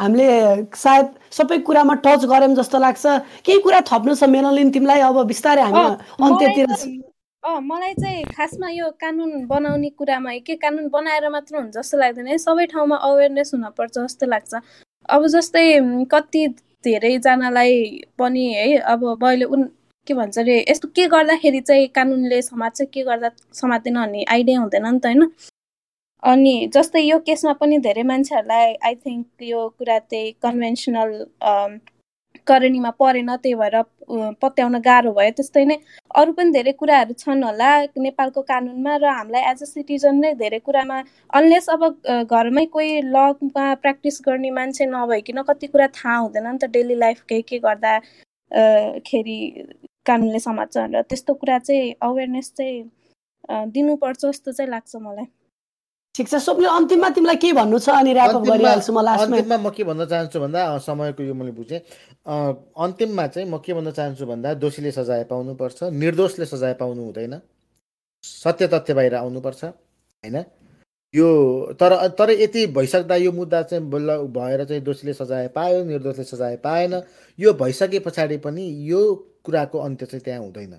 हामीले सायद सबै कुरामा टच गऱ्यौँ जस्तो लाग्छ। केही कुरा थप्नु छ मेनलिन तिमीलाई अब बिस्तारै हामी अन्त्यतिर अँ मलाई चाहिँ खासमा यो कानुन बनाउने कुरामा के कानुन बनाएर मात्र हुन्छ जस्तो लाग्दैन। है सबै ठाउँमा अवेरनेस हुनपर्छ जस्तो लाग्छ। अब जस्तै कति धेरैजनालाई पनि है अब मैले उन के भन्छ अरे यस्तो के गर्दाखेरि चाहिँ कानुनले समाज चाहिँ के गर्दा समात्दैन भन्ने आइडिया हुँदैन नि त होइन? अनि जस्तै यो केसमा पनि धेरै मान्छेहरूलाई आई थिङ्क यो कुरा त्यही कन्भेन्सनल करणीमा परेन त्यही भएर पत्याउन गाह्रो भयो त्यस्तै नै अरू पनि धेरै कुराहरू छन् होला नेपालको कानुनमा र हामीलाई एज अ सिटिजन नै धेरै कुरामा अनलेस अब घरमै कोही लमा प्र्याक्टिस गर्ने मान्छे नभइकन कति कुरा थाहा हुँदैन नि त डेली लाइफ केही के गर्दा खेरि कानुनले समात्छ भनेर त्यस्तो कुरा चाहिँ अवेरनेस चाहिँ दिनुपर्छ जस्तो चाहिँ लाग्छ मलाई। ठिक छ। स्वप्न अन्तिममा तिमीलाई के भन्नु छ अनि ऱ्यापअप गरिहाल्छु म अन्तिममा म के भन्न चाहन्छु भन्दा समयको यो मैले बुझेँ। अन्तिममा चाहिँ म के भन्न चाहन्छु भन्दा दोषीले सजाय पाउनुपर्छ निर्दोषले सजाय पाउनु हुँदैन। सत्य तथ्य बाहिर आउनुपर्छ होइन? यो तर तर यति भइसक्दा यो मुद्दा चाहिँ बल्ल भएर चाहिँ दोषीले सजाय पायो निर्दोषले सजाय पाएन। यो भइसके पछाडि पनि यो कुराको अन्त्य चाहिँ त्यहाँ हुँदैन।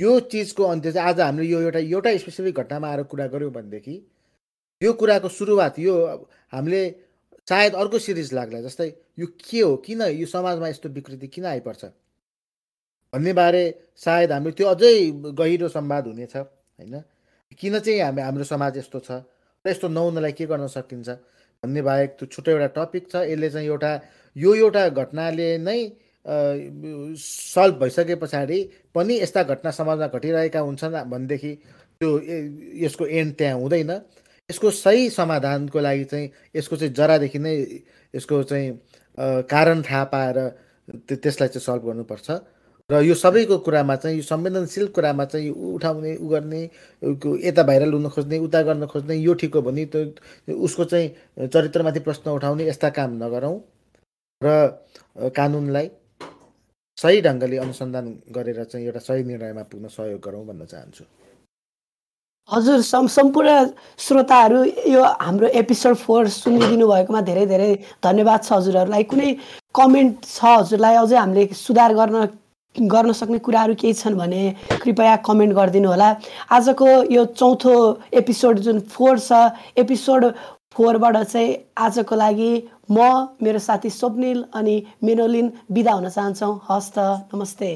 यो चिजको अन्त्य चाहिँ आज हामीले यो एउटा एउटा स्पेसिफिक घटनामा आएर कुरा गऱ्यौँ भनेदेखि यो कुराको सुरुवात यो हामीले सायद अर्को सिरिज लाग्ला जस्तै यो के हो? किन यो समाजमा यस्तो विकृति किन आइपर्छ? भन्ने बारे सायद हाम्रो त्यो अझै गहिरो संवाद हुनेछ होइन? किन चाहिँ हामी हाम्रो समाज यस्तो छ? र यस्तो नहुनलाई के गर्न सकिन्छ? भन्ने बाहेक त्यो छुट्टै एउटा टपिक छ। यसले चाहिँ एउटा यो एउटा घटनाले नै सल्भ भइसके पछाडि पनि यस्ता घटना समाजमा घटिरहेका हुन्छन्। भनेदेखि त्यो यसको एन्ड त्यहाँ हुँदैन। यसको सही समाधानको लागि चाहिँ यसको चाहिँ जरादेखि नै यसको चाहिँ कारण थाहा पाएर त्यसलाई चाहिँ सल्भ गर्नुपर्छ। र यो सबैको कुरामा चाहिँ यो संवेदनशील कुरामा चाहिँ उठाउने उ गर्ने यता भाइरल हुन खोज्ने उता गर्न खोज्ने यो ठिक हो भने त्यो उसको चाहिँ चरित्रमाथि प्रश्न उठाउने यस्ता काम नगरौँ। र कानुनलाई सही ढङ्गले अनुसन्धान गरेर चाहिँ एउटा सही निर्णयमा पुग्न सहयोग गरौँ भन्न चाहन्छु। हजुर सम् सम्पूर्ण श्रोताहरू यो हाम्रो एपिसोड फोर सुनिदिनु भएकोमा धेरै धेरै धन्यवाद छ हजुरहरूलाई। कुनै कमेन्ट छ हजुरलाई? अझै हामीले सुधार गर्न गर्न सक्ने कुराहरू केही छन् भने कृपया कमेन्ट गरिदिनु होला। आजको यो चौथो एपिसोड जुन फोर छ एपिसोड फोरबाट चाहिँ आजको लागि म मेरो साथी स्वप्निल अनि मेनोलिन बिदा हुन चाहन्छौँ। हस्त नमस्ते।